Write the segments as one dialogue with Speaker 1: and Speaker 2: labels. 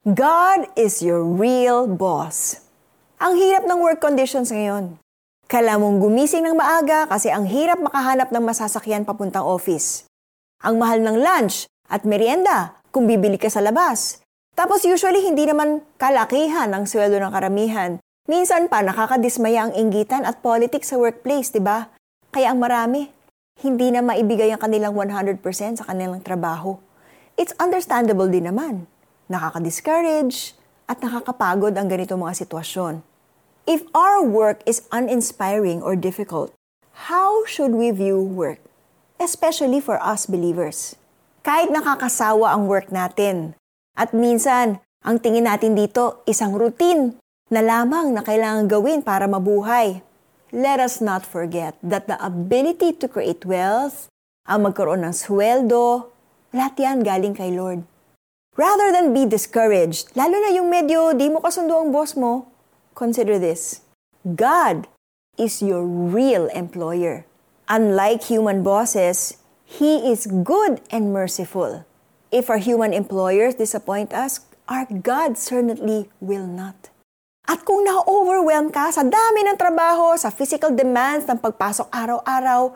Speaker 1: God is your real boss. Ang hirap ng work conditions ngayon. Kala mong gumising ng maaga kasi ang hirap makahanap ng masasakyan papuntang office. Ang mahal ng lunch at merienda kung bibili ka sa labas. Tapos usually hindi naman kalakihan ang sweldo ng karamihan. Minsan pa nakakadismaya ang inggitan at politics sa workplace, di ba? Kaya ang marami, hindi na maibigay ang kanilang 100% sa kanilang trabaho. It's understandable din naman nakaka-discourage, at nakakapagod ang ganito mga sitwasyon. If our work is uninspiring or difficult, how should we view work? Especially for us believers. Kahit nakakasawa ang work natin, at minsan, ang tingin natin dito isang routine na lamang na kailangan gawin para mabuhay. Let us not forget that the ability to create wealth, ang magkaroon ng sweldo, lahat yan galing kay Lord. Rather than be discouraged, lalo na yung medyo di mo kasundo ang boss mo, consider this. God is your real employer. Unlike human bosses, He is good and merciful. If our human employers disappoint us, our God certainly will not. At kung na-overwhelm ka sa dami ng trabaho, sa physical demands ng pagpasok araw-araw,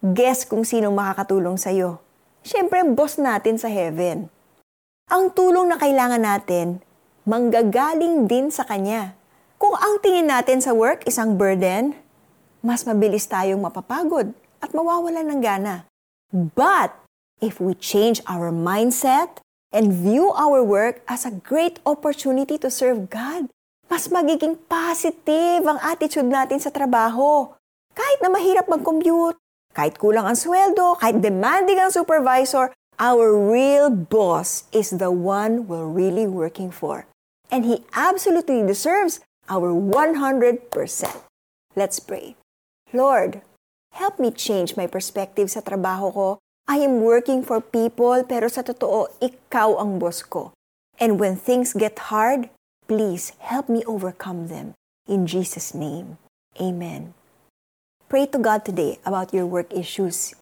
Speaker 1: guess kung sinong makakatulong sa'yo. Siyempre, boss natin sa heaven. Ang tulong na kailangan natin, manggagaling din sa Kanya. Kung ang tingin natin sa work isang burden, mas mabilis tayong mapapagod at mawawalan ng gana. But if we change our mindset and view our work as a great opportunity to serve God, mas magiging positive ang attitude natin sa trabaho. Kahit na mahirap mag-commute, kahit kulang ang sweldo, kahit demanding ang supervisor, Our real boss is the one we're really working for. And he absolutely deserves our 100%. Let's pray. Lord, help me change my perspective sa trabaho ko. I am working for people pero sa totoo, ikaw ang boss ko. And when things get hard, please help me overcome them. In Jesus' name, Amen. Pray to God today about your work issues.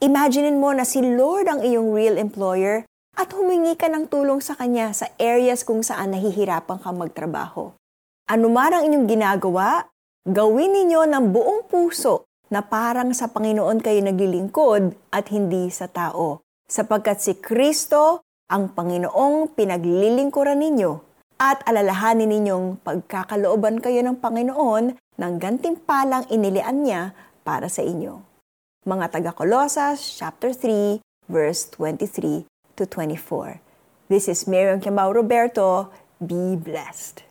Speaker 1: Imaginin mo na si Lord ang iyong real employer at humingi ka ng tulong sa Kanya sa areas kung saan nahihirapan kang magtrabaho. Ano man ang inyong ginagawa, gawin ninyo ng buong puso na parang sa Panginoon kayo naglilingkod at hindi sa tao. Sapagkat si Kristo ang Panginoong pinaglilingkuran ninyo at alalahanin ninyong pagkakalooban kayo ng Panginoon ng gantimpalang inilian niya para sa inyo. Mga taga Colossus chapter 3 verse 23 to 24. This is Miriam Kiambao Roberto. Be blessed.